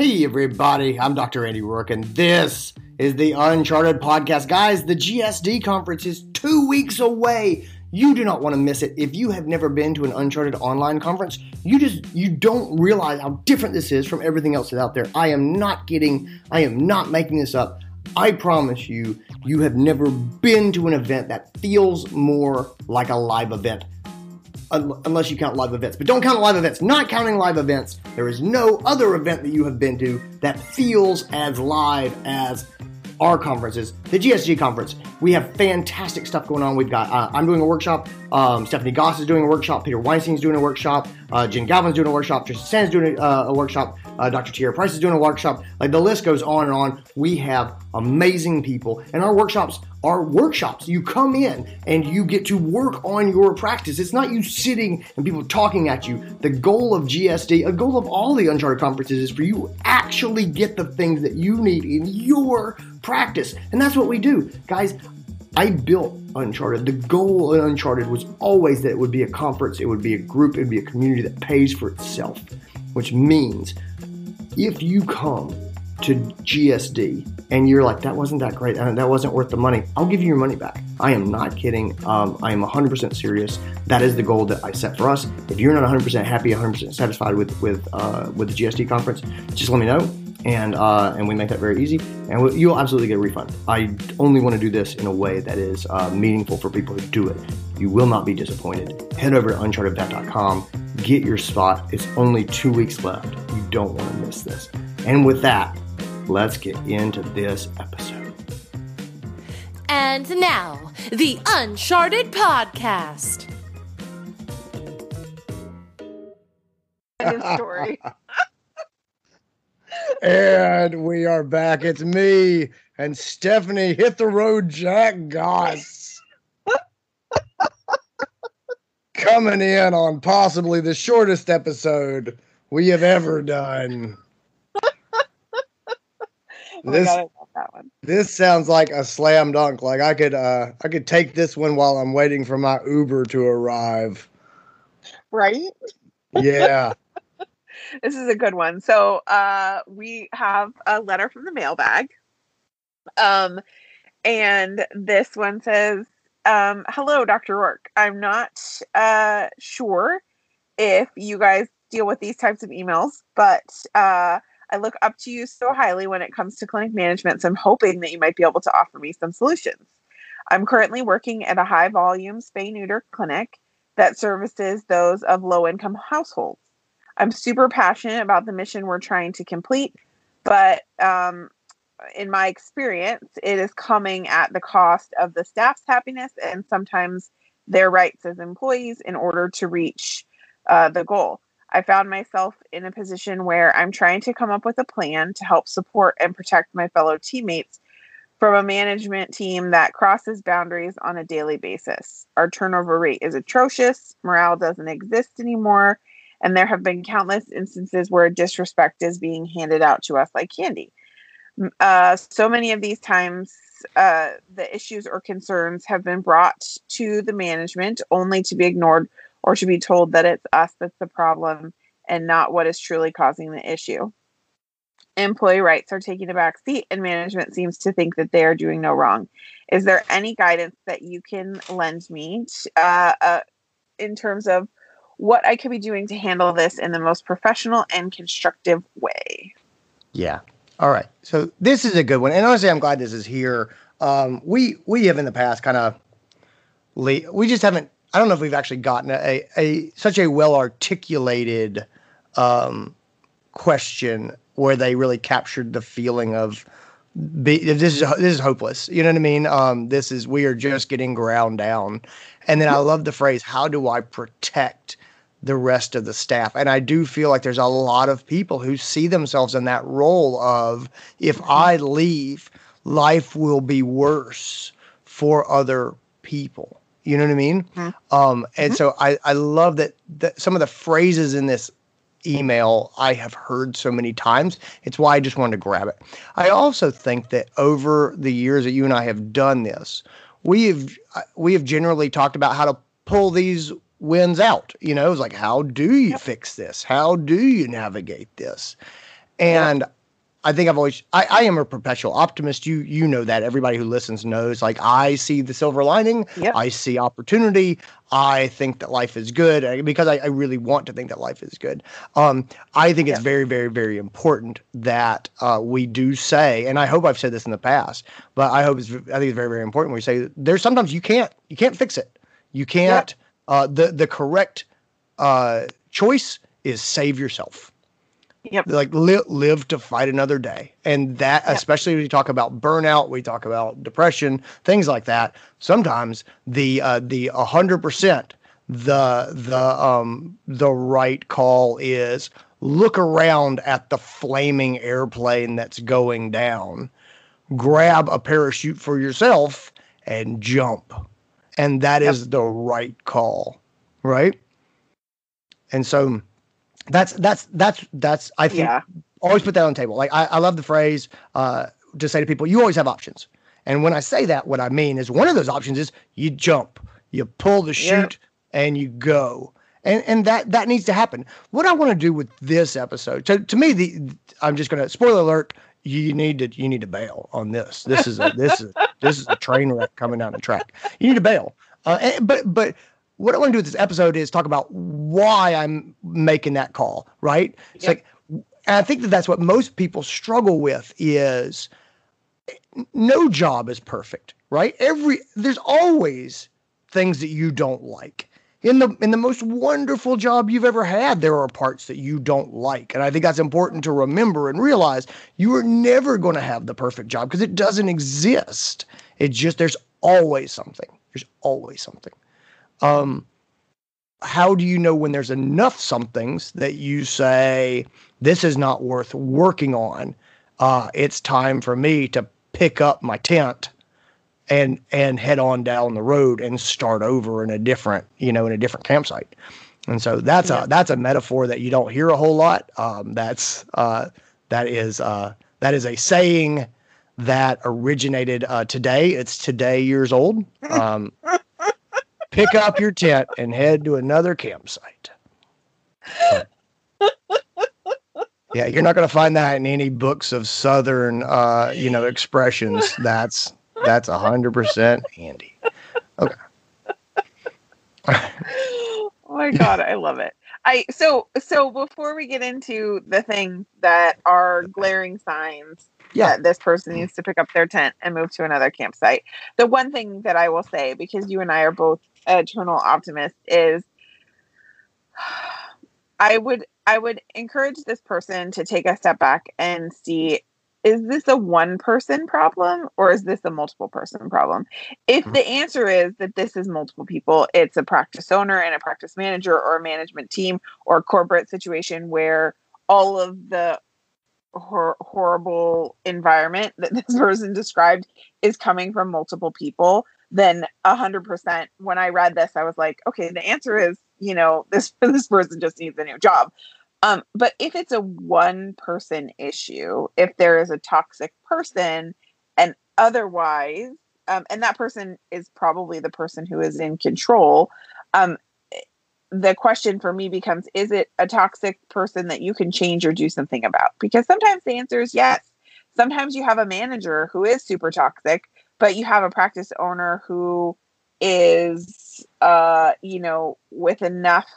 Hey, everybody, I'm Dr. Andy Roark, and this is the Uncharted Podcast. Guys, the GSD conference is two weeks away. You do not want to miss it. If you have never been to an Uncharted online conference, you just you don't realize how different this is from everything else that's out there. I am not kidding. I am not making this up. I promise you, you have never been to an event that feels more like a live event unless you count live events. But don't count live events. Not counting live events, there is no other event that you have been to that feels as live as our conferences, the GSD conference. We have fantastic stuff going on. We've got, uh, I'm doing a workshop. Um, Stephanie Goss is doing a workshop. Peter Weinstein's doing a workshop. Uh, Jen Galvin's doing a workshop. Tristan Sand's doing a, uh, a workshop. Uh, Dr. Tierra Price is doing a workshop. Like the list goes on and on. We have amazing people, and our workshops are workshops. You come in and you get to work on your practice. It's not you sitting and people talking at you. The goal of GSD, a goal of all the Uncharted conferences, is for you to actually get the things that you need in your practice. And that's what we do. Guys, I built Uncharted. The goal of Uncharted was always that it would be a conference, it would be a group, it would be a community that pays for itself, which means if you come to GSD and you're like, that wasn't that great, and that wasn't worth the money, I'll give you your money back. I am not kidding. Um, I am 100% serious. That is the goal that I set for us. If you're not 100% happy, 100% satisfied with with uh, with the GSD conference, just let me know, and uh, and we make that very easy, and we'll, you'll absolutely get a refund. I only want to do this in a way that is uh, meaningful for people who do it. You will not be disappointed. Head over to unchartedvet.com, get your spot. It's only two weeks left. You don't want to miss this. And with that, let's get into this episode. And now, the Uncharted Podcast. story. and we are back. It's me and Stephanie. Hit the road, Jack Goss. Coming in on possibly the shortest episode we have ever done. Oh this God, that one. this sounds like a slam dunk. Like I could uh I could take this one while I'm waiting for my Uber to arrive. Right? Yeah. This is a good one. So uh we have a letter from the mailbag. Um and this one says, um, hello, Dr. Roark. I'm not uh sure if you guys deal with these types of emails, but uh I look up to you so highly when it comes to clinic management, so I'm hoping that you might be able to offer me some solutions. I'm currently working at a high volume spay neuter clinic that services those of low income households. I'm super passionate about the mission we're trying to complete, but um, in my experience, it is coming at the cost of the staff's happiness and sometimes their rights as employees in order to reach uh, the goal. I found myself in a position where I'm trying to come up with a plan to help support and protect my fellow teammates from a management team that crosses boundaries on a daily basis. Our turnover rate is atrocious, morale doesn't exist anymore, and there have been countless instances where disrespect is being handed out to us like candy. Uh, so many of these times, uh, the issues or concerns have been brought to the management only to be ignored or to be told that it's us that's the problem and not what is truly causing the issue. Employee rights are taking a back seat, and management seems to think that they are doing no wrong. Is there any guidance that you can lend me uh, uh, in terms of what I could be doing to handle this in the most professional and constructive way? Yeah. All right. So this is a good one, and honestly, I'm glad this is here. Um, we we have in the past kind of le- we just haven't. I don't know if we've actually gotten a, a such a well articulated um, question where they really captured the feeling of be, this is this is hopeless. You know what I mean? Um, this is we are just getting ground down. And then I love the phrase, "How do I protect the rest of the staff?" And I do feel like there's a lot of people who see themselves in that role of, if I leave, life will be worse for other people. You know what I mean? Mhm. Um, and so I I love that that some of the phrases in this email I have heard so many times. It's why I just wanted to grab it. I also think that over the years that you and I have done this, we have we have generally talked about how to pull these wins out. You know, it's like how do you fix this? How do you navigate this? And I think I've always I, I am a perpetual optimist. You you know that. Everybody who listens knows. Like I see the silver lining. Yep. I see opportunity. I think that life is good because I, I really want to think that life is good. Um, I think it's very, very, very important that uh, we do say, and I hope I've said this in the past, but I hope it's I think it's very, very important. We say there's sometimes you can't you can't fix it. You can't. Uh, the the correct uh, choice is save yourself Yep. like li- live to fight another day and that Yep. especially when you talk about burnout we talk about depression things like that sometimes the uh the 100% the the um the right call is look around at the flaming airplane that's going down grab a parachute for yourself and jump and that is Yep. the right call right and so that's that's that's that's i think Yeah. always put that on the table. Like I, I love the phrase uh, to say to people, you always have options. And when I say that, what I mean is one of those options is you jump, you pull the Yep. chute, and you go. And and that that needs to happen. What I want to do with this episode, to, to me, the I'm just gonna spoiler alert. You need to you need to bail on this. This is a this is this is a train wreck coming down the track. You need to bail. Uh, and, but but what I want to do with this episode is talk about why I'm making that call. Right? It's Yep. like and I think that that's what most people struggle with is no job is perfect, right? Every there's always things that you don't like. In the in the most wonderful job you've ever had, there are parts that you don't like. And I think that's important to remember and realize you are never going to have the perfect job because it doesn't exist. It just there's always something. There's always something. Um how do you know when there's enough somethings that you say this is not worth working on uh, it's time for me to pick up my tent and and head on down the road and start over in a different you know in a different campsite. And so that's Yeah. a that's a metaphor that you don't hear a whole lot. Um, that's uh, that is uh, that is a saying that originated uh, today. It's today years old. Um, pick up your tent and head to another campsite. Yeah you're not going to find that in any books of southern uh, you know expressions. That's that's a hundred percent handy Okay. oh my god, I love it. I so so before we get into the things that are glaring signs Yeah. that this person mm-hmm. needs to pick up their tent and move to another campsite. The one thing that I will say, because you and I are both eternal optimists, is I would I would encourage this person to take a step back and see is this a one person problem or is this a multiple person problem? If Mhm. the answer is that this is multiple people, it's a practice owner and a practice manager or a management team or a corporate situation where all of the hor- horrible environment that this person described is coming from multiple people, then a hundred percent. When I read this, I was like, okay, the answer is, you know, this this person just needs a new job. Um, but if it's a one person issue, if there is a toxic person, and otherwise, um, and that person is probably the person who is in control, um, the question for me becomes is it a toxic person that you can change or do something about? Because sometimes the answer is yes. Sometimes you have a manager who is super toxic, but you have a practice owner who is, uh, you know, with enough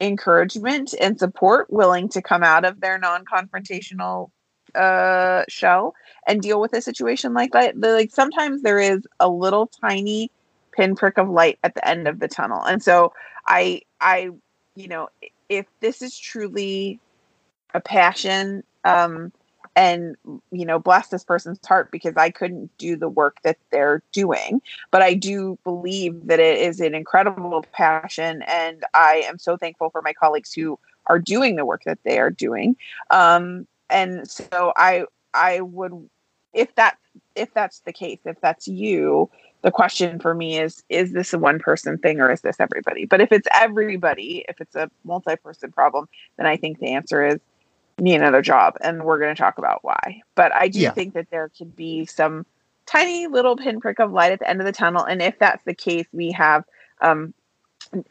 encouragement and support willing to come out of their non-confrontational uh shell and deal with a situation like that. Like sometimes there is a little tiny pinprick of light at the end of the tunnel. And so i i you know if this is truly a passion um and you know bless this person's heart because i couldn't do the work that they're doing. But i do believe that it is an incredible passion and i am so thankful for my colleagues who are doing the work that they are doing. Um and so i i would if that if that's the case if that's you the question for me is is this a one person thing or is this everybody? But if it's everybody if it's a multi-person problem then i think the answer is need another job and we're going to talk about why but i do Yeah. think that there could be some tiny little pinprick of light at the end of the tunnel and if that's the case we have um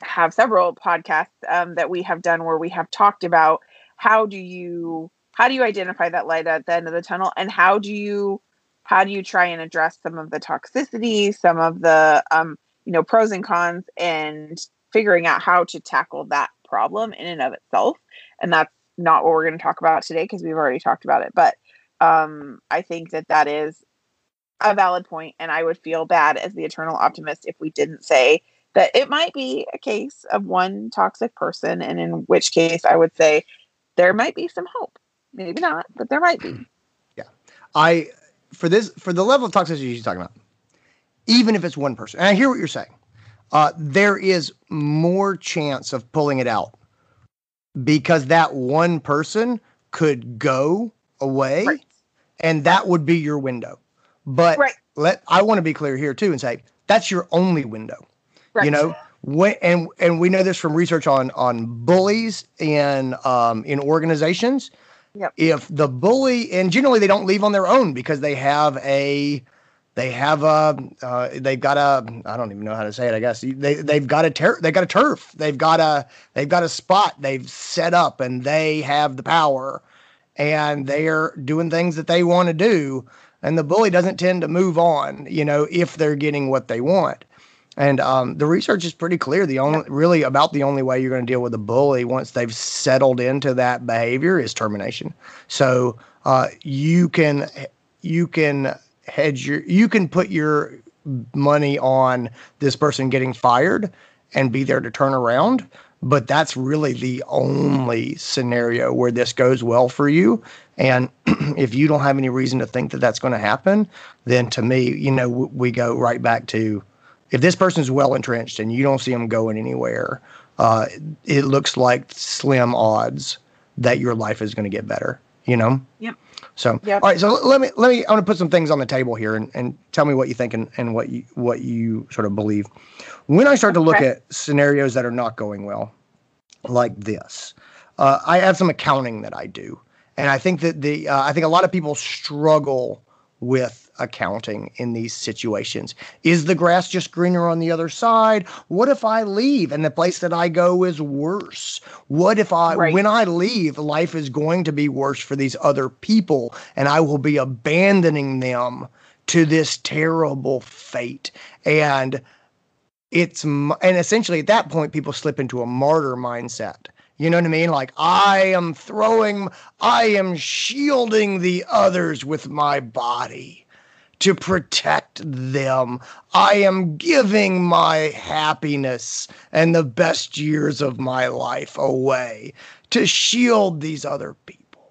have several podcasts um, that we have done where we have talked about how do you how do you identify that light at the end of the tunnel and how do you how do you try and address some of the toxicity some of the um, you know pros and cons and figuring out how to tackle that problem in and of itself and that's not what we're going to talk about today because we've already talked about it but um, i think that that is a valid point and i would feel bad as the eternal optimist if we didn't say that it might be a case of one toxic person and in which case i would say there might be some hope. Maybe not but there might be. Yeah. I for this for the level of toxicity you're talking about even if it's one person and i hear what you're saying uh, there is more chance of pulling it out because that one person could go away right. and that would be your window but right. let I want to be clear here too and say that's your only window. Right. You know, when and and we know this from research on on bullies in um, in organizations. Yep. If the bully and generally they don't leave on their own because they have a they have a uh, they've got a I don't even know how to say it I guess they they've got a ter- they got a turf they've got a they've got a spot they've set up and they have the power and they're doing things that they want to do and the bully doesn't tend to move on, you know, if they're getting what they want. And um, the research is pretty clear. The only really about the only way you're going to deal with a bully once they've settled into that behavior is termination. So uh, you can you can hedge your you can put your money on this person getting fired and be there to turn around but that's really the only scenario where this goes well for you. And if you don't have any reason to think that that's going to happen, then to me, you know, we go right back to if this person's well entrenched and you don't see them going anywhere, uh, it looks like slim odds that your life is going to get better. You know. Yep. So yep. all right. So let me let me. I want to put some things on the table here and, and tell me what you think and, and what you what you sort of believe. When I start to look at scenarios that are not going well, like this, uh, I have some accounting that I do, and I think that the uh, I think a lot of people struggle with accounting in these situations. Is the grass just greener on the other side? What if I leave and the place that I go is worse? What if I right. when I leave, life is going to be worse for these other people and I will be abandoning them to this terrible fate? And it's and essentially at that point people slip into a martyr mindset you know what i mean like i am throwing i am shielding the others with my body to protect them. I am giving my happiness and the best years of my life away to shield these other people.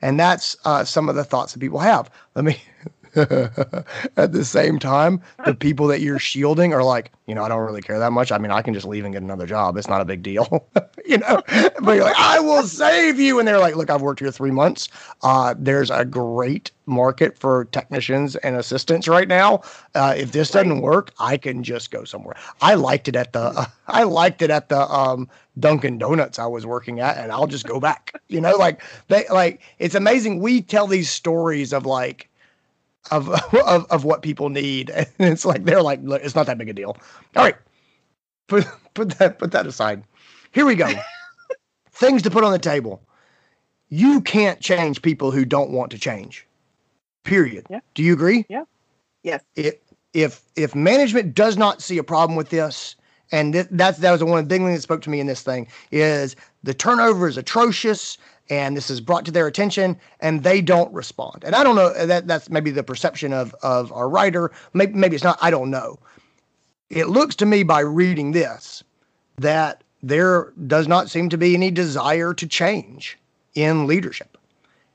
And that's uh, some of the thoughts that people have. Let me at the same time, the people that you're shielding are like, you know, I don't really care that much. I mean, I can just leave and get another job. It's not a big deal, you know. But you're like, I will save you, and they're like, look, I've worked here three months. Uh, there's a great market for technicians and assistants right now. Uh, if this doesn't work, I can just go somewhere. I liked it at the, uh, I liked it at the um, Dunkin' Donuts I was working at, and I'll just go back. You know, like they like it's amazing. We tell these stories of like of, of of what people need, and it's like they're like, look, it's not that big a deal. All right, put put that put that aside. Here we go. Things to put on the table. You can't change people who don't want to change. Period. Yeah. Do you agree? Yeah. Yes. If if if management does not see a problem with this, and th- that's that was the one thing that spoke to me in this thing is the turnover is atrocious and this is brought to their attention and they don't respond. And i don't know that that's maybe the perception of of our writer. Maybe, maybe it's not i don't know. It looks to me by reading this that there does not seem to be any desire to change in leadership.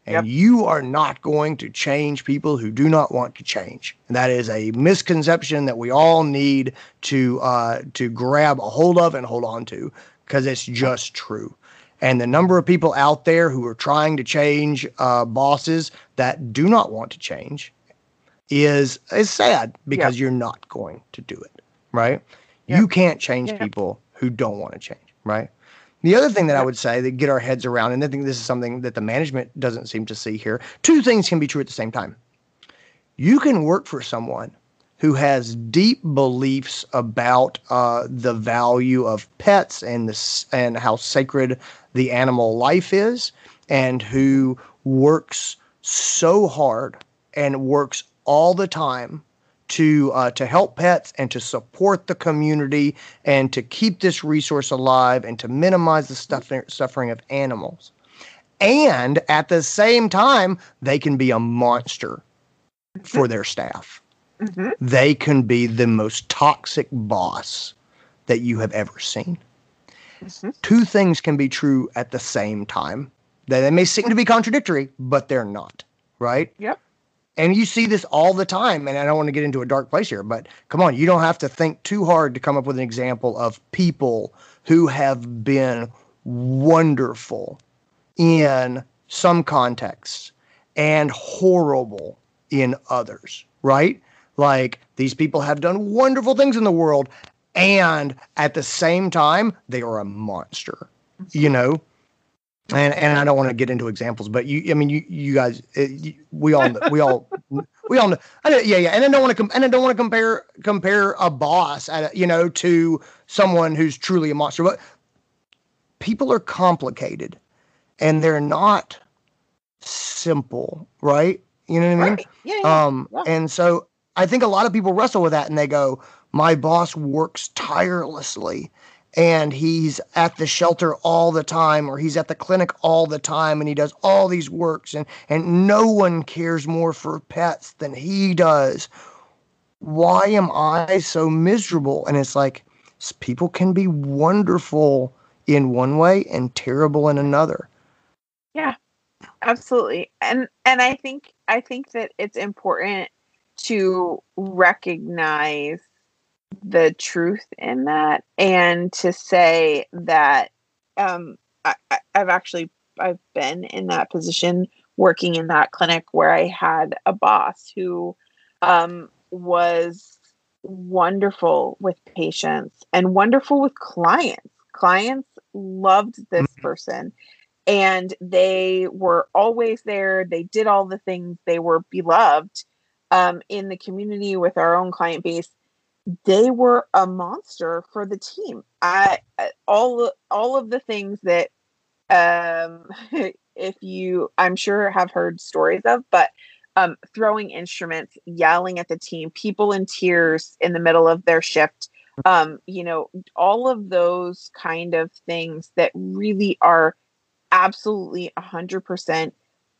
And yep. you are not going to change people who do not want to change. And that is a misconception that we all need to uh, to grab a hold of and hold on to because it's just true and the number of people out there who are trying to change uh, bosses that do not want to change is is sad because you're not going to do it right? You can't change people who don't want to change right? The other thing that I would say that get our heads around, and I think this is something that the management doesn't seem to see here, two things can be true at the same time. You can work for someone who has deep beliefs about uh, the value of pets and this and how sacred the animal life is, and who works so hard and works all the time to uh, to help pets and to support the community and to keep this resource alive and to minimize the stuff- suffering of animals. And at the same time, they can be a monster for their staff. Mhm. They can be the most toxic boss that you have ever seen. Mhm. Two things can be true at the same time. They, they may seem to be contradictory, but they're not, right? Yep. And you see this all the time. And I don't want to get into a dark place here, but come on, you don't have to think too hard to come up with an example of people who have been wonderful in some contexts and horrible in others, right? Like these people have done wonderful things in the world, and at the same time, they are a monster, you know? And and I don't want to get into examples, but you, I mean, you you guys, it, you, we all we all we all know, yeah, yeah. And I don't want to com- and I don't want to compare compare a boss, at a, you know, to someone who's truly a monster. But people are complicated, and they're not simple, right? You know what I mean? Right. Yeah. yeah. Um, Yeah. and so I think a lot of people wrestle with that and they go, My boss works tirelessly and he's at the shelter all the time or he's at the clinic all the time and he does all these works and, and no one cares more for pets than he does. Why am I so miserable? And it's like people can be wonderful in one way and terrible in another. Yeah absolutely and and i think i think that it's important to recognize the truth in that and to say that um I, i've actually i've been in that position working in that clinic where i had a boss who um was wonderful with patients and wonderful with clients. Clients loved this person and they were always there. They did all the things. They were beloved um, in the community with our own client base they were a monster for the team. I all all of the things that um if you i'm sure have heard stories of but um throwing instruments yelling at the team people in tears in the middle of their shift um you know all of those kind of things that really are absolutely 100%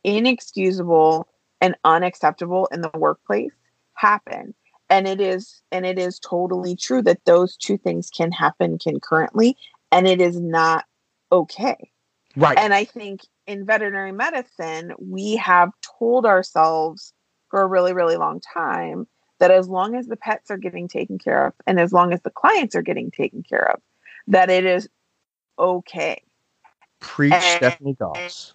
inexcusable and unacceptable in the workplace happen and it is and it is totally true that those two things can happen concurrently and it is not okay Right. and i think in veterinary medicine we have told ourselves for a really really long time that as long as the pets are getting taken care of and as long as the clients are getting taken care of that it is okay Preach and- Stephanie Goss.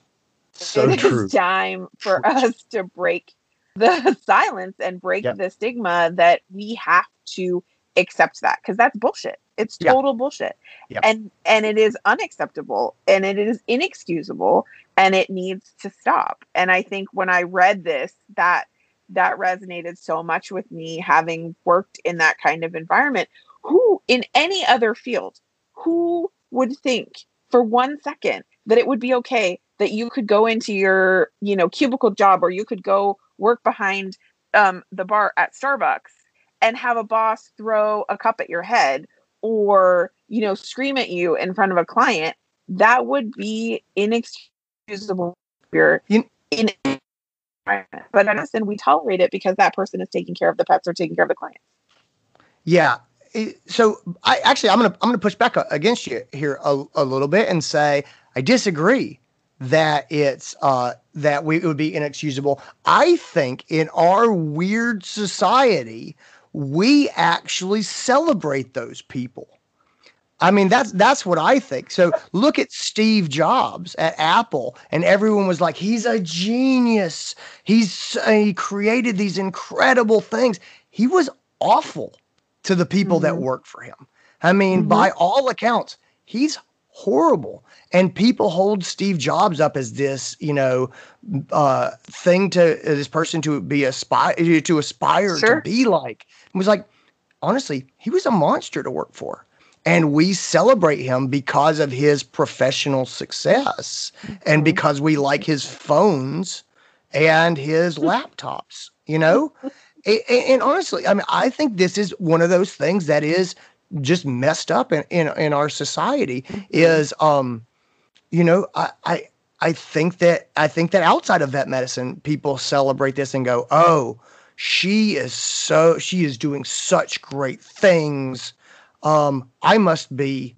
So It is true. time for us to break the silence and break Yep. the stigma that we have to accept that because that's bullshit. It's Yeah. total bullshit. Yep. And and it is unacceptable and it is inexcusable and it needs to stop. And I think when I read this that that resonated so much with me having worked in that kind of environment. Who in any other field, who would think for one second that it would be okay that you could go into your you know cubicle job or you could go work behind um, the bar at starbucks and have a boss throw a cup at your head or you know scream at you in front of a client that would be inexcusable behavior You- in environment. but in medicine we tolerate it because that person is taking care of the pets or taking care of the clients Yeah. So I actually I'm gonna I'm gonna push back against you here a, a little bit and say I disagree that it's uh that we it would be inexcusable. I think in our weird society we actually celebrate those people. I mean that's that's what I think. So look at Steve Jobs at Apple and everyone was like he's a genius. He's he created these incredible things. He was awful to the people that Mhm. work for him. I mean, Mhm. by all accounts, he's horrible. And people hold Steve Jobs up as this, you know, uh, thing to uh, this person to be aspire to aspire Sure. to be like. It was like, honestly, he was a monster to work for. and we celebrate him because of his professional success and because we like his phones and his laptops you know and, and honestly i mean i think this is one of those things that is just messed up in in, in our society is um you know I, I i think that i think that outside of vet medicine people celebrate this and go oh she is so she is doing such great things. Um i must be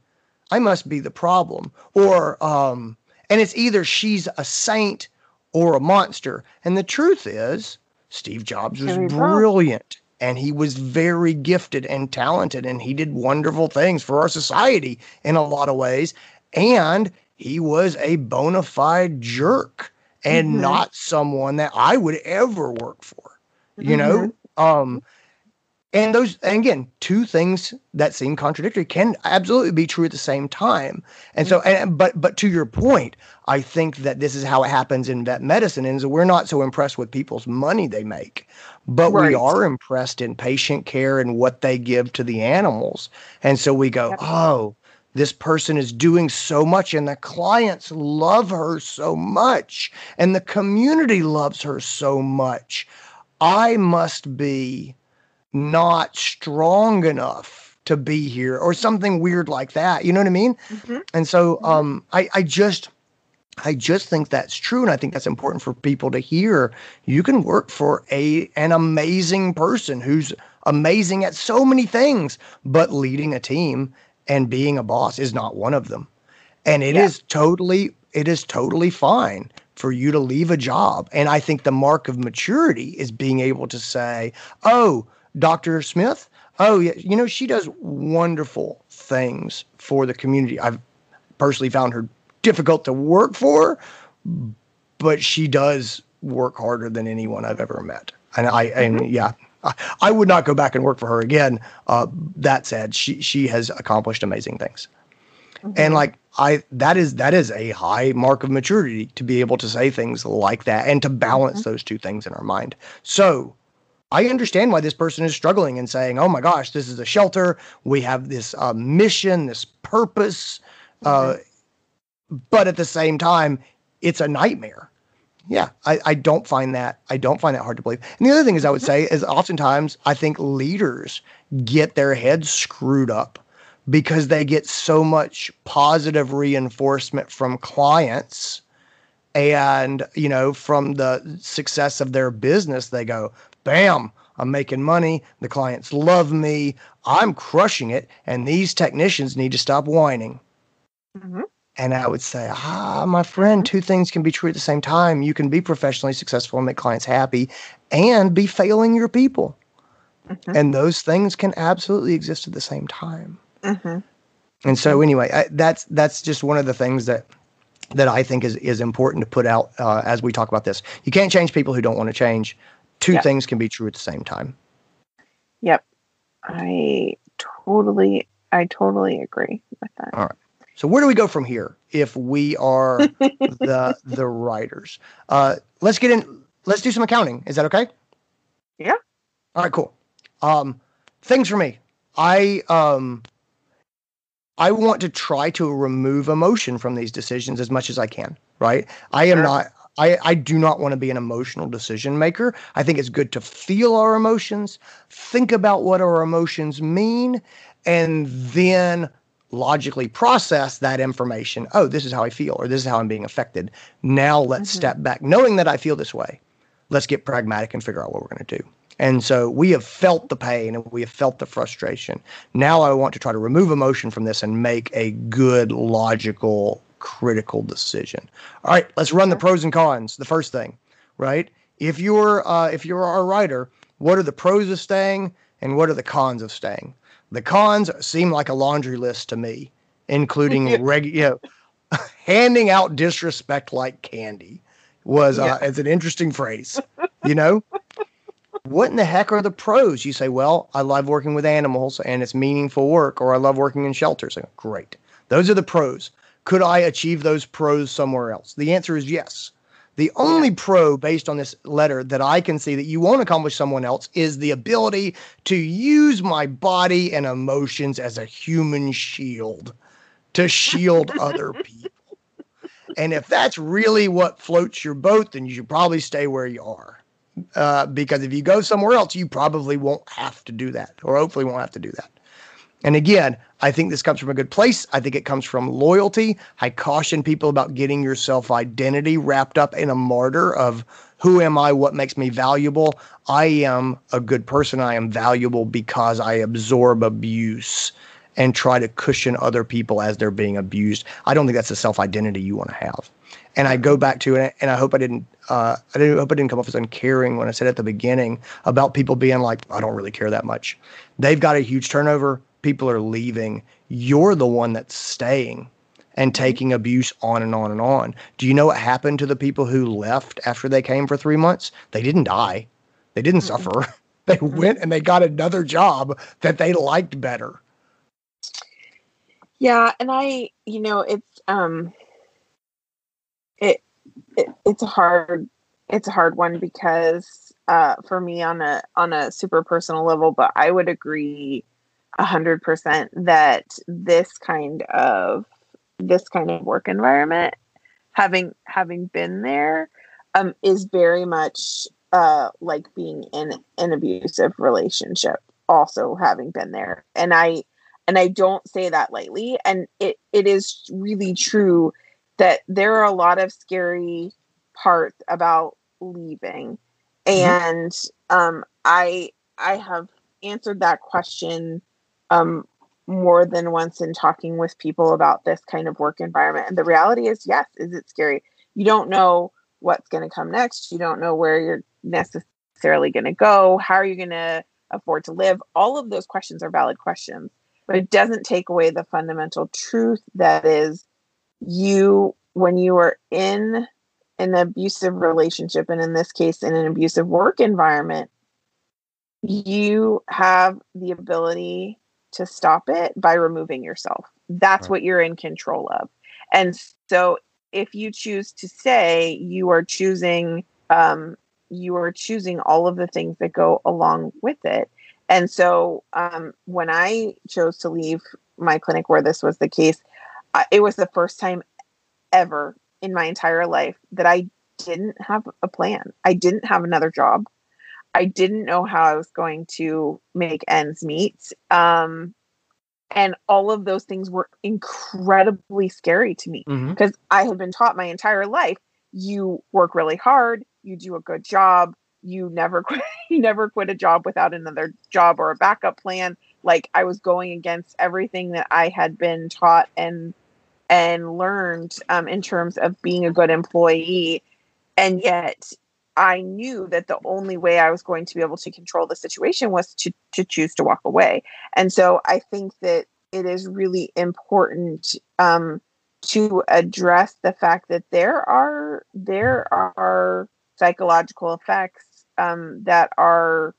i must be the problem. Or um and it's either she's a saint or a monster. And the truth is steve jobs was brilliant and he was very gifted and talented and he did wonderful things for our society in a lot of ways. And he was a bona fide jerk and Mhm. not someone that i would ever work for you know? Um and those and again two things that seem contradictory can absolutely be true at the same time. And so and but but to your point i think that this is how it happens in vet medicine is that we're not so impressed with people's money they make but we are impressed in patient care and what they give to the animals. And so we go oh this person is doing so much and the clients love her so much and the community loves her so much. I must be not strong enough to be here or something weird like that you know what i mean Mhm. and so Mhm. um i i just i just think that's true and i think that's important for people to hear you can work for a an amazing person who's amazing at so many things but leading a team and being a boss is not one of them and it is Yeah. totally it is totally fine for you to leave a job and i think the mark of maturity is being able to say oh dr smith? Oh yeah. You know she does wonderful things for the community. I've personally found her difficult to work for but she does work harder than anyone i've ever met. And i and mm-hmm. yeah I, I would not go back and work for her again. Uh, that said she she has accomplished amazing things. Mm-hmm. And like i that is that is a high mark of maturity to be able to say things like that and to balance mm-hmm. those two things in our mind. So i understand why this person is struggling and saying oh my gosh this is a shelter. We have this uh, mission this purpose uh, but at the same time it's a nightmare. Yeah I, I don't find that i don't find that hard to believe. And the other thing is i would say is oftentimes i think leaders get their heads screwed up because they get so much positive reinforcement from clients and you know from the success of their business they go bam i'm making money the clients love me i'm crushing it and these technicians need to stop whining Mhm. and i would say ah my friend two things can be true at the same time you can be professionally successful and make clients happy and be failing your people Mhm. and those things can absolutely exist at the same time Mhm. and so anyway, I, that's that's just one of the things that that I think is is important to put out uh, as we talk about this. You can't change people who don't want to change. Two Yeah. things can be true at the same time. Yep. I totally I totally agree with that. All right. So where do we go from here if we are the the writers? Uh, let's get in. Let's do some accounting. Is that okay? Yeah. All right. Cool. Um, things for me. I um. I want to try to remove emotion from these decisions as much as I can. Right. I am Sure. not. I, I do not want to be an emotional decision maker. I think it's good to feel our emotions, think about what our emotions mean, and then logically process that information. Oh, this is how I feel, or this is how I'm being affected. Now let's Mhm. step back, knowing that I feel this way. Let's get pragmatic and figure out what we're going to do. And so we have felt the pain and we have felt the frustration. Now I want to try to remove emotion from this and make a good, logical, critical decision. All right, let's run the pros and cons. The first thing, right? If you're uh, if you're a writer, what are the pros of staying and what are the cons of staying? The cons seem like a laundry list to me, including reg, you know, handing out disrespect like candy was uh, Yeah. it's an interesting phrase. You know, what in the heck are the pros? You say, well, I love working with animals and it's meaningful work, or I love working in shelters. Go, Great, those are the pros. Could I achieve those pros somewhere else? The answer is yes. The only pro based on this letter that I can see that you won't accomplish someone else is the ability to use my body and emotions as a human shield to shield other people. And if that's really what floats your boat, then you should probably stay where you are. Uh, because if you go somewhere else, you probably won't have to do that, or hopefully won't have to do that. And again, I think this comes from a good place. I think it comes from loyalty. I caution people about getting your self identity wrapped up in a martyr of who am I? What makes me valuable? I am a good person. I am valuable because I absorb abuse and try to cushion other people as they're being abused. I don't think that's the self identity you want to have. And I go back to it, and I hope I didn't. Uh, I didn't hope I didn't come off as uncaring when I said at the beginning about people being like, I don't really care that much. They've got a huge turnover. People are leaving. You're the one that's staying and mm-hmm. taking abuse on and on and on. Do you know what happened to the people who left after they came for three months? They didn't die. They didn't mm-hmm. suffer. They mm-hmm. went and they got another job that they liked better. Yeah, and I, you know, it's um it, it it's a hard it's a hard one because uh for me on a on a super personal level, but I would agree a hundred percent that this kind of this kind of work environment having having been there um is very much uh like being in an abusive relationship also having been there and i and I don't say that lightly. And it, it is really true that there are a lot of scary parts about leaving. Mm-hmm. And um, I I have answered that question um, more than once in talking with people about this kind of work environment. And the reality is, yes, is it scary? You don't know what's going to come next. You don't know where you're necessarily going to go. How are you going to afford to live? All of those questions are valid questions but it doesn't take away the fundamental truth that is you when you are in an abusive relationship and in this case in an abusive work environment you have the ability to stop it by removing yourself that's right. what you're in control of and so if you choose to say you are choosing um, you are choosing all of the things that go along with it and so um, when I chose to leave my clinic where this was the case, uh, it was the first time ever in my entire life that I didn't have a plan. I didn't have another job. I didn't know how I was going to make ends meet. Um, and all of those things were incredibly scary to me because mm-hmm. I had been taught my entire life you work really hard, you do a good job, you never quit you never quit a job without another job or a backup plan like i was going against everything that i had been taught and and learned um, in terms of being a good employee and yet i knew that the only way i was going to be able to control the situation was to to choose to walk away. And so i think that it is really important um, to address the fact that there are there are psychological effects um, that are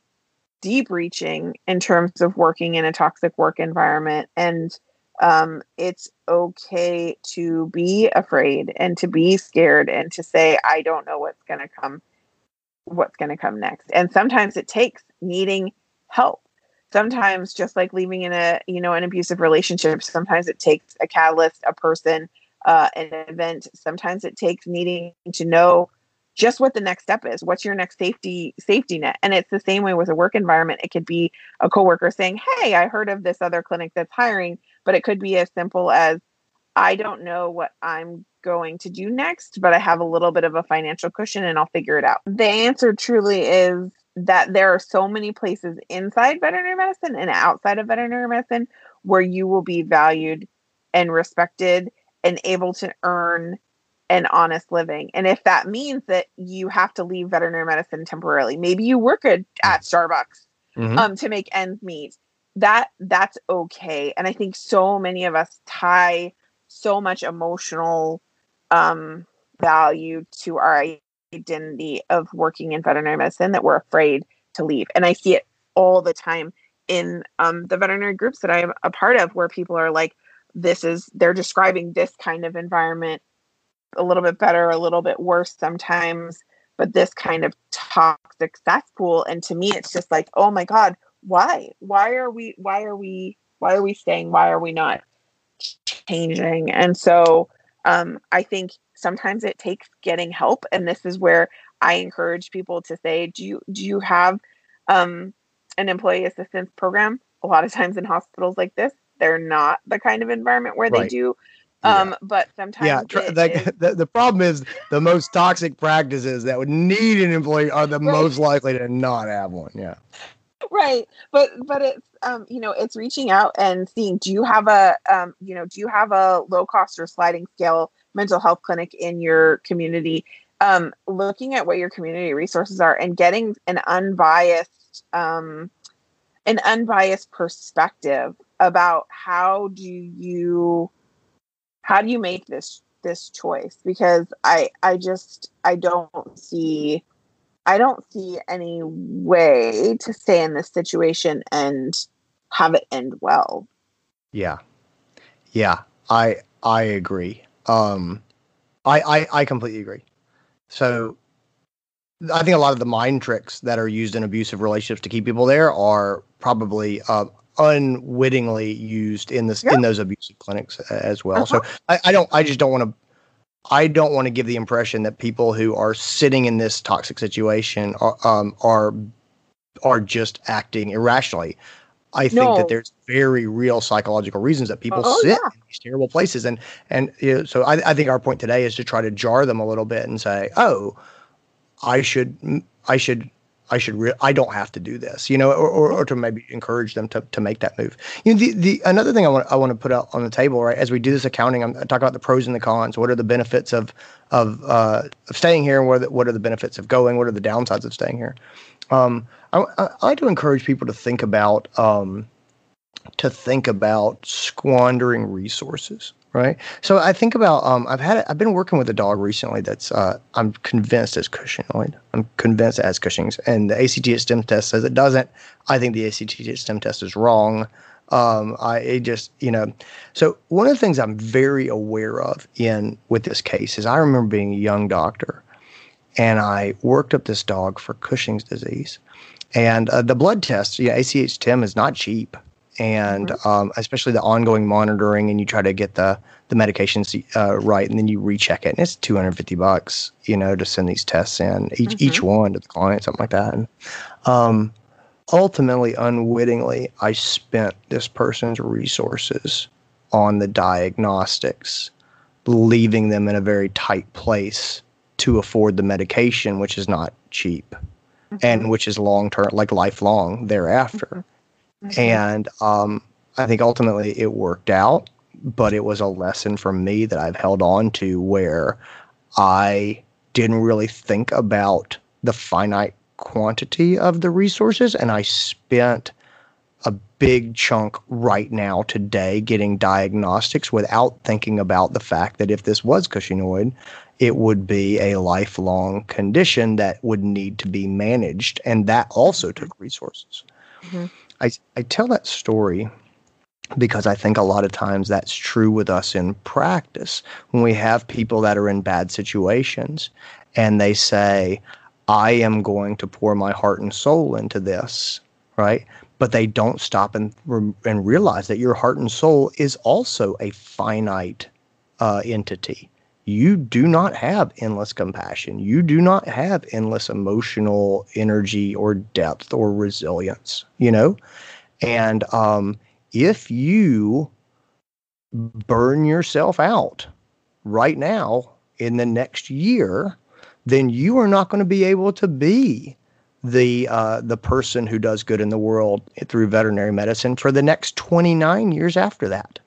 deep reaching in terms of working in a toxic work environment. And um, it's okay to be afraid and to be scared and to say i don't know what's going to come what's going to come next. And sometimes it takes needing help. Sometimes just like leaving in a you know an abusive relationship sometimes it takes a catalyst a person uh, an event. Sometimes it takes needing to know just what the next step is. What's your next safety safety net? And it's the same way with a work environment. It could be a coworker saying hey i heard of this other clinic that's hiring but it could be as simple as i don't know what i'm going to do next but i have a little bit of a financial cushion and i'll figure it out the answer truly is that there are so many places inside veterinary medicine and outside of veterinary medicine where you will be valued and respected and able to earn an honest living. And if that means that you have to leave veterinary medicine temporarily, maybe you work at, at Starbucks mm-hmm. um, to make ends meet. That that's okay. And I think so many of us tie so much emotional um, value to our identity of working in veterinary medicine that we're afraid to leave. And I see it all the time in um, the veterinary groups that I'm a part of, where people are like, "This is," they're describing this kind of environment a little bit better, a little bit worse sometimes, but this kind of toxic cesspool. And to me, it's just like, oh my God, why? Why are we, why are we, why are we staying? Why are we not changing? And so um, I think sometimes it takes getting help. And this is where I encourage people to say, do you, do you have um, an employee assistance program? A lot of times in hospitals like this, they're not the kind of environment where right. they do um, yeah. but sometimes yeah, tr- the, the, the, problem is the most toxic practices that would need an employee are the right. most likely to not have one. Yeah. Right. But but it's um, you know, it's reaching out and seeing do you have a um, you know, do you have a low cost or sliding scale mental health clinic in your community? Um, looking at what your community resources are and getting an unbiased um an unbiased perspective about how do you how do you make this this choice because i i just i don't see i don't see any way to stay in this situation and have it end well. Yeah. Yeah i i agree. Um i i, I completely agree. So i think a lot of the mind tricks that are used in abusive relationships to keep people there are probably uh, unwittingly used in this in those abusive clinics as well. Uh-huh. So I, I don't I just don't want to I don't want to give the impression that people who are sitting in this toxic situation are um, are are just acting irrationally. I think no. that there's very real psychological reasons that people oh, sit yeah. in these terrible places, and and you know, so I, I think our point today is to try to jar them a little bit and say, oh, I should I should I should re- I don't have to do this, you know, or, or, or, to maybe encourage them to, to make that move. You know, the, the another thing I want I want to put out on the table, right, as we do this accounting, I'm I talk about the pros and the cons. What are the benefits of of, uh, of staying here, and what are, the, what are the benefits of going? What are the downsides of staying here? Um, I, I, I like to encourage people to think about um, to think about squandering resources right? So I think about um, I've had I've been working with a dog recently that's uh, I'm convinced is Cushingoid. I'm convinced it has Cushing's, and the ACTH stim test says it doesn't. I think the ACTH stim test is wrong. Um, I it just you know, so one of the things I'm very aware of in with this case is I remember being a young doctor, and I worked up this dog for Cushing's disease, and uh, the blood test, yeah, ACTH stim is not cheap and mm-hmm. um, especially the ongoing monitoring and you try to get the the medications uh, right and then you recheck it and it's 250 bucks you know to send these tests in each mm-hmm. each one to the client something like that and um, ultimately unwittingly i spent this person's resources on the diagnostics leaving them in a very tight place to afford the medication which is not cheap mm-hmm. and which is long term like lifelong thereafter mm-hmm. Mm-hmm. And um, I think ultimately it worked out, but it was a lesson for me that I've held on to where I didn't really think about the finite quantity of the resources and I spent a big chunk right now today getting diagnostics without thinking about the fact that if this was Cushingoid, it would be a lifelong condition that would need to be managed. And that also took resources. Mm-hmm. I, I tell that story because I think a lot of times that's true with us in practice when we have people that are in bad situations and they say, I am going to pour my heart and soul into this, right? But they don't stop and, and realize that your heart and soul is also a finite uh, entity. You do not have endless compassion. You do not have endless emotional energy or depth or resilience, you know? And um, if you burn yourself out right now in the next year, then you are not going to be able to be the uh, the person who does good in the world through veterinary medicine for the next 29 years after that.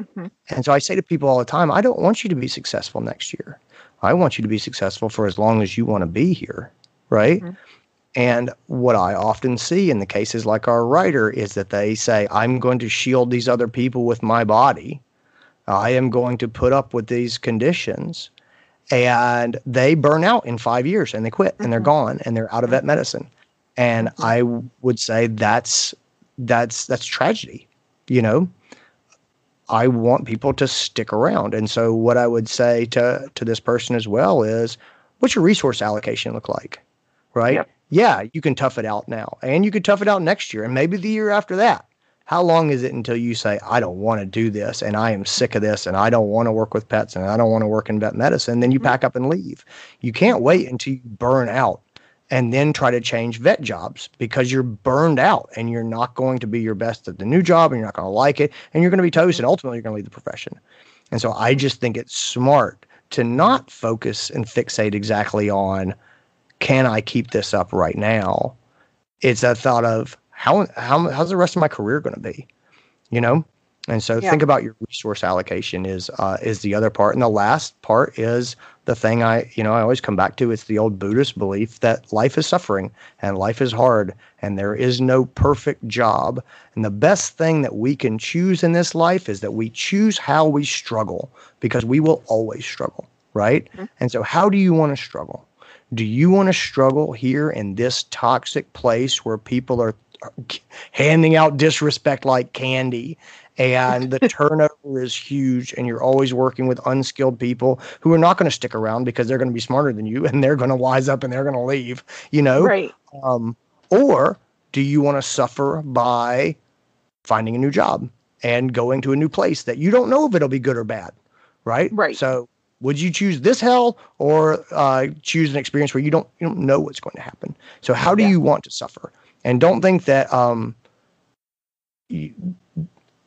Mm-hmm. And so I say to people all the time, I don't want you to be successful next year. I want you to be successful for as long as you want to be here, right? Mm-hmm. And what I often see in the cases like our writer is that they say, I'm going to shield these other people with my body. I am going to put up with these conditions. And they burn out in five years and they quit and they're mm-hmm. gone and they're out of vet medicine. And mm-hmm. I would say that's that's that's tragedy, you know. I want people to stick around. And so what I would say to to this person as well is what's your resource allocation look like? Right? Yep. Yeah, you can tough it out now and you could tough it out next year and maybe the year after that. How long is it until you say, I don't want to do this and I am sick of this and I don't want to work with pets and I don't want to work in vet medicine? Then you mm-hmm. pack up and leave. You can't wait until you burn out and then try to change vet jobs because you're burned out and you're not going to be your best at the new job and you're not going to like it and you're going to be toast and ultimately you're going to leave the profession. And so I just think it's smart to not focus and fixate exactly on can I keep this up right now? It's a thought of how how how's the rest of my career going to be? You know? And so yeah. think about your resource allocation is uh, is the other part, and the last part is the thing I you know I always come back to. It's the old Buddhist belief that life is suffering and life is hard, and there is no perfect job. And the best thing that we can choose in this life is that we choose how we struggle because we will always struggle, right? Mm-hmm. And so, how do you want to struggle? Do you want to struggle here in this toxic place where people are handing out disrespect like candy and the turnover is huge and you're always working with unskilled people who are not going to stick around because they're going to be smarter than you and they're going to wise up and they're going to leave you know? Right. Um, or do you want to suffer by finding a new job and going to a new place that you don't know if it'll be good or bad right? Right. So would you choose this hell or uh, choose an experience where you don't you don't know what's going to happen? So how do yeah. you want to suffer? And don't think that um, you,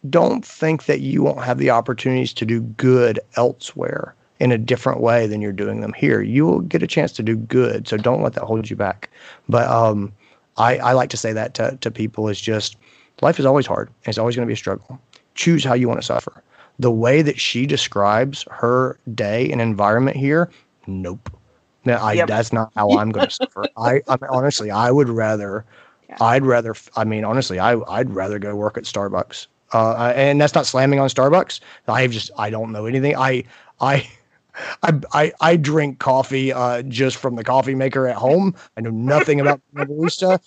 don't think that you won't have the opportunities to do good elsewhere in a different way than you're doing them here. You will get a chance to do good, so don't let that hold you back. But um, I, I like to say that to, to people is just life is always hard. And it's always going to be a struggle. Choose how you want to suffer. The way that she describes her day and environment here, nope. No, I, yep. that's not how I'm going to suffer. I, I mean, honestly, I would rather, yeah. I'd rather, I mean, honestly, I, I'd rather go work at Starbucks uh, and that's not slamming on Starbucks. I just I don't know anything. I I I I, I drink coffee uh, just from the coffee maker at home. I know nothing about barista.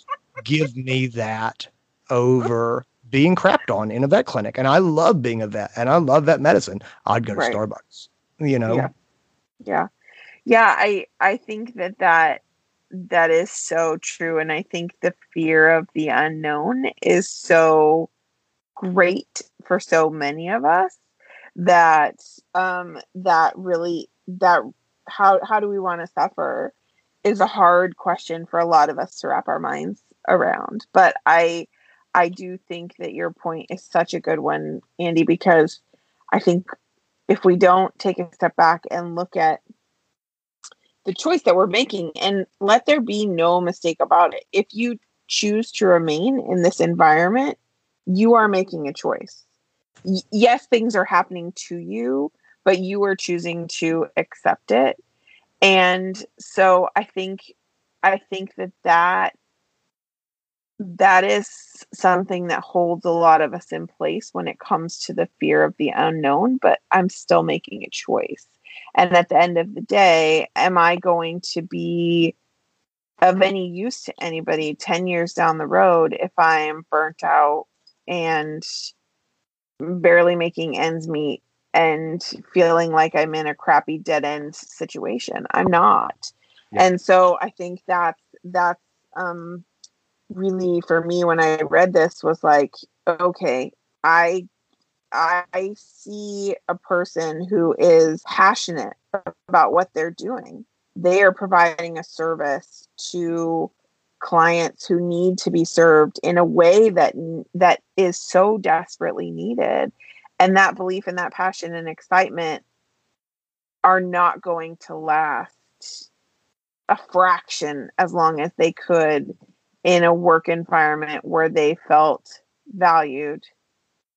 Give me that over being crapped on in a vet clinic. And I love being a vet and I love vet medicine. I'd go to right. Starbucks. You know. Yeah. Yeah. Yeah, I I think that that that is so true and I think the fear of the unknown is so great for so many of us that um that really that how how do we want to suffer is a hard question for a lot of us to wrap our minds around. But i i do think that your point is such a good one andy because i think if we don't take a step back and look at the choice that we're making and let there be no mistake about it if you choose to remain in this environment you are making a choice. Y- yes, things are happening to you, but you are choosing to accept it. And so I think I think that that that is something that holds a lot of us in place when it comes to the fear of the unknown, but I'm still making a choice. And at the end of the day, am I going to be of any use to anybody 10 years down the road if I am burnt out and barely making ends meet and feeling like I'm in a crappy dead end situation. I'm not. Yeah. And so I think that's that's um really for me when I read this was like, okay, I I see a person who is passionate about what they're doing. They are providing a service to clients who need to be served in a way that that is so desperately needed and that belief and that passion and excitement are not going to last a fraction as long as they could in a work environment where they felt valued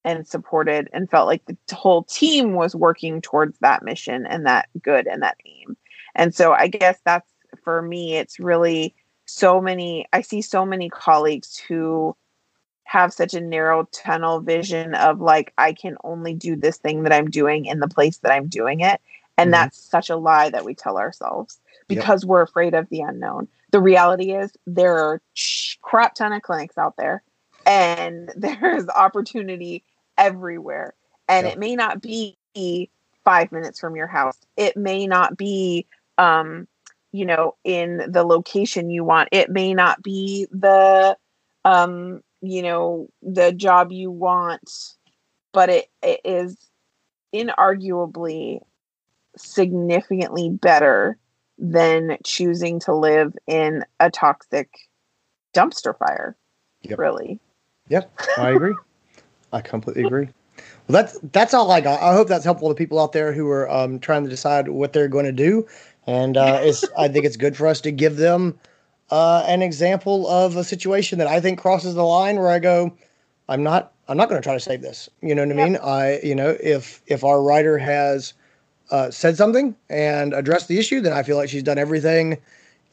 and supported and felt like the whole team was working towards that mission and that good and that aim. And so I guess that's for me, it's really so many i see so many colleagues who have such a narrow tunnel vision of like i can only do this thing that i'm doing in the place that i'm doing it and mm-hmm. that's such a lie that we tell ourselves because yep. we're afraid of the unknown the reality is there are crap ton of clinics out there and there's opportunity everywhere and Yep. it may not be five minutes from your house. It may not be, um, you know, in the location you want. It may not be the, um, you know, the job you want, but it, it is inarguably significantly better than choosing to live in a toxic dumpster fire. Yep. Really. Yep, I agree. I completely agree. Well, that's that's all I got. I hope that's helpful to people out there who are um, trying to decide what they're going to do, and uh, it's I think it's good for us to give them uh, an example of a situation that I think crosses the line where I go, I'm not I'm not going to try to save this. You know what I mean? I you know if if our writer has uh, said something and addressed the issue, then I feel like she's done everything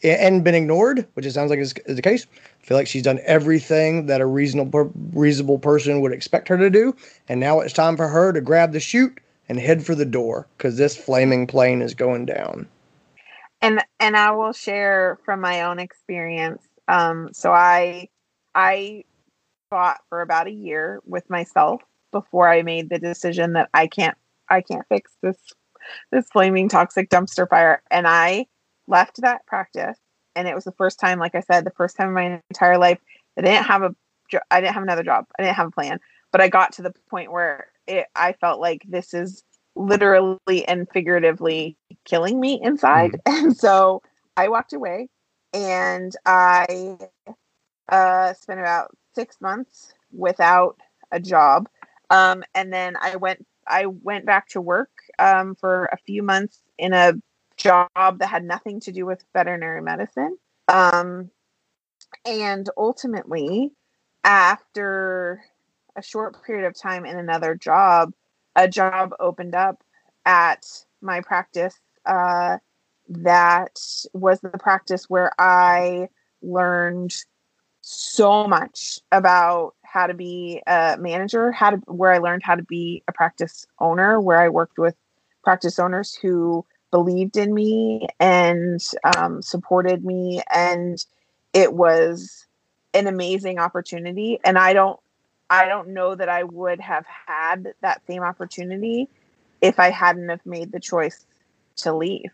and been ignored, which it sounds like is, is the case. I feel like she's done everything that a reasonable reasonable person would expect her to do, and now it's time for her to grab the chute and head for the door because this flaming plane is going down. And and I will share from my own experience. Um, so I I fought for about a year with myself before I made the decision that I can't I can't fix this this flaming toxic dumpster fire, and I left that practice. And it was the first time, like I said, the first time in my entire life I didn't have a I didn't have another job. I didn't have a plan, but I got to the point where it, I felt like this is literally and figuratively killing me inside. And so I walked away and I uh, spent about six months without a job. Um, and then I went I went back to work um, for a few months in a job that had nothing to do with veterinary medicine. Um, and ultimately, after a short period of time in another job, a job opened up at my practice uh, that was the practice where I learned so much about how to be a manager, how to where I learned how to be a practice owner, where I worked with practice owners who believed in me and um, supported me, and it was an amazing opportunity. And I don't, I don't know that I would have had that same opportunity if I hadn't have made the choice to leave.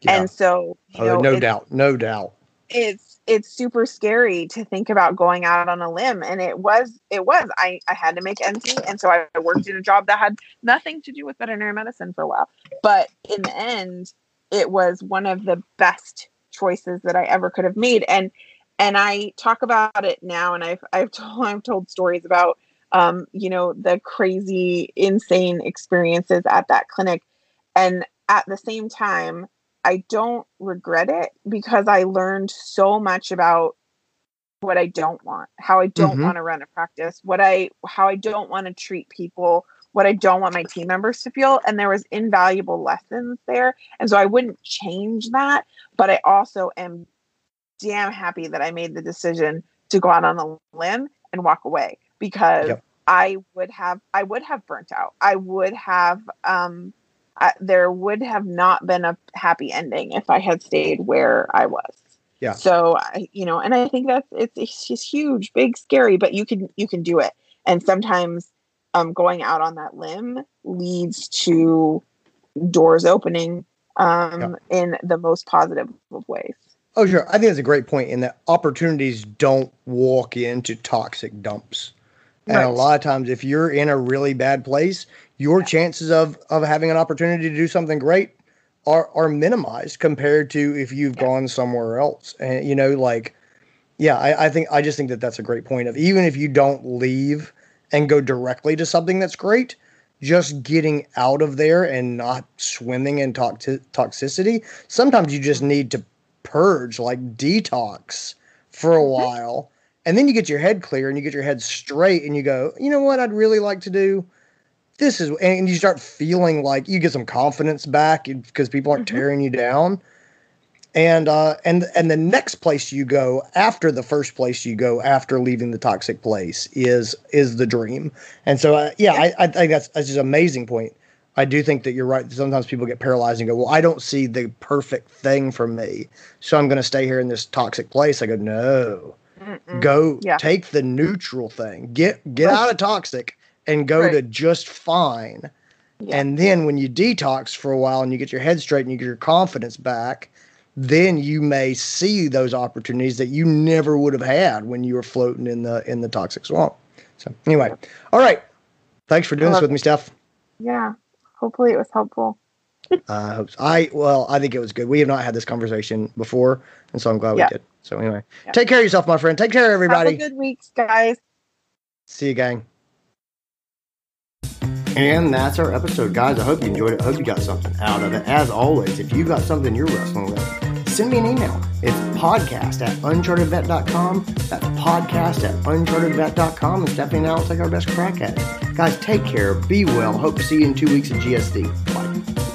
Yeah. And so, you Oh, know, no doubt, no doubt. it's it's super scary to think about going out on a limb and it was it was i i had to make ends meet and so i worked in a job that had nothing to do with veterinary medicine for a while but in the end it was one of the best choices that i ever could have made and and i talk about it now and i've i've told i've told stories about um you know the crazy insane experiences at that clinic and at the same time I don't regret it because I learned so much about what I don't want, how I don't Mhm. want to run a practice, what I how I don't want to treat people, what I don't want my team members to feel, and there was invaluable lessons there. And so I wouldn't change that, but I also am damn happy that I made the decision to go out on a limb and walk away because Yep. I would have I would have burnt out. I would have um I, there would have not been a happy ending if I had stayed where I was. Yeah. So I, you know, and I think that's it's, it's just huge, big, scary, but you can you can do it. And sometimes um, going out on that limb leads to doors opening um, in the most positive of ways. Oh, sure. I think that's a great point in that opportunities don't walk into toxic dumps. And a lot of times, if you're in a really bad place, your chances of, of having an opportunity to do something great are, are minimized compared to if you've gone somewhere else. And, you know, like, yeah, I, I think, I just think that that's a great point of even if you don't leave and go directly to something that's great, just getting out of there and not swimming in toxi- toxicity. Sometimes you just mm-hmm. need to purge, like detox for a Mhm. while. And then you get your head clear and you get your head straight and you go, you know what I'd really like to do? This is, and you start feeling like you get some confidence back because people aren't Mhm. tearing you down. And uh, and and the next place you go after the first place you go after leaving the toxic place is is the dream. And so uh, yeah, I, I think that's that's just an amazing point. I do think that you're right. Sometimes people get paralyzed and go, "Well, I don't see the perfect thing for me, so I'm going to stay here in this toxic place." I go, "No, Mm-mm. go Yeah. take the neutral thing. Get get Right. out of toxic and go Right. to just fine. Yeah. And then when you detox for a while and you get your head straight and you get your confidence back, then you may see those opportunities that you never would have had when you were floating in the in the toxic swamp. So anyway, all right. Thanks for doing this with me, Steph. Yeah. Hopefully it was helpful. I hope so. I well, I think it was good. We have not had this conversation before, and so I'm glad Yeah. we did. So anyway, Yeah. take care of yourself, my friend. Take care, everybody. Have a good week, guys. See you, gang. And that's our episode, guys. I hope you enjoyed it. I hope you got something out of it. As always, if you got something you're wrestling with, send me an email. It's podcast at unchartedvet.com. That's podcast at unchartedvet.com. And Stephanie and I will take our best crack at it. Guys, take care. Be well. Hope to see you in two weeks at GSD.